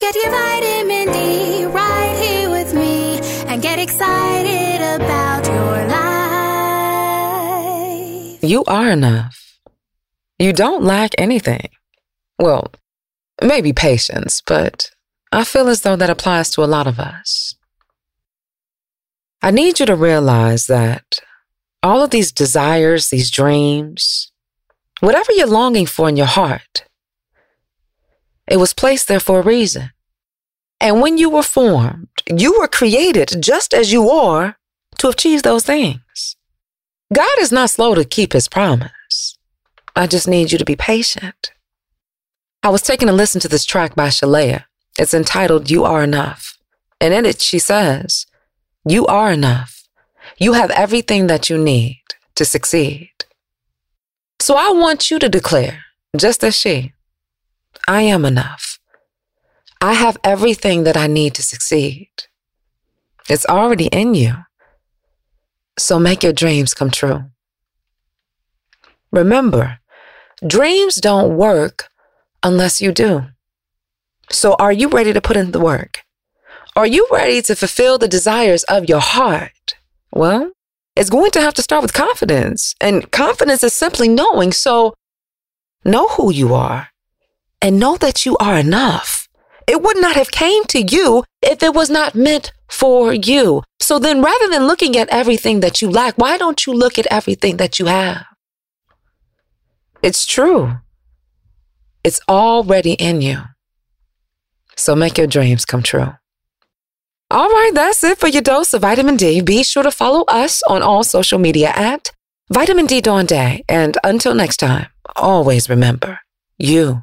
Get your vitamin D right here with me and get excited about your life. You are enough. You don't lack anything. Well, maybe patience, but I feel as though that applies to a lot of us. I need you to realize that all of these desires, these dreams, whatever you're longing for in your heart, it was placed there for a reason. And when you were formed, you were created just as you are to achieve those things. God is not slow to keep his promise. I just need you to be patient. I was taking a listen to this track by Sheléa. It's entitled You Are Enough. And in it, she says, You are enough. You have everything that you need to succeed. So I want you to declare, just as she, I am enough. I have everything that I need to succeed. It's already in you. So make your dreams come true. Remember, dreams don't work unless you do. So are you ready to put in the work? Are you ready to fulfill the desires of your heart? Well, it's going to have to start with confidence. And confidence is simply knowing. So know who you are and know that you are enough. It would not have came to you if it was not meant for you. So then rather than looking at everything that you lack, why don't you look at everything that you have? It's true. It's already in you. So make your dreams come true. All right, that's it for your dose of vitamin D. Be sure to follow us on all social media at Vitamin D Dawn Day. And until next time, always remember, you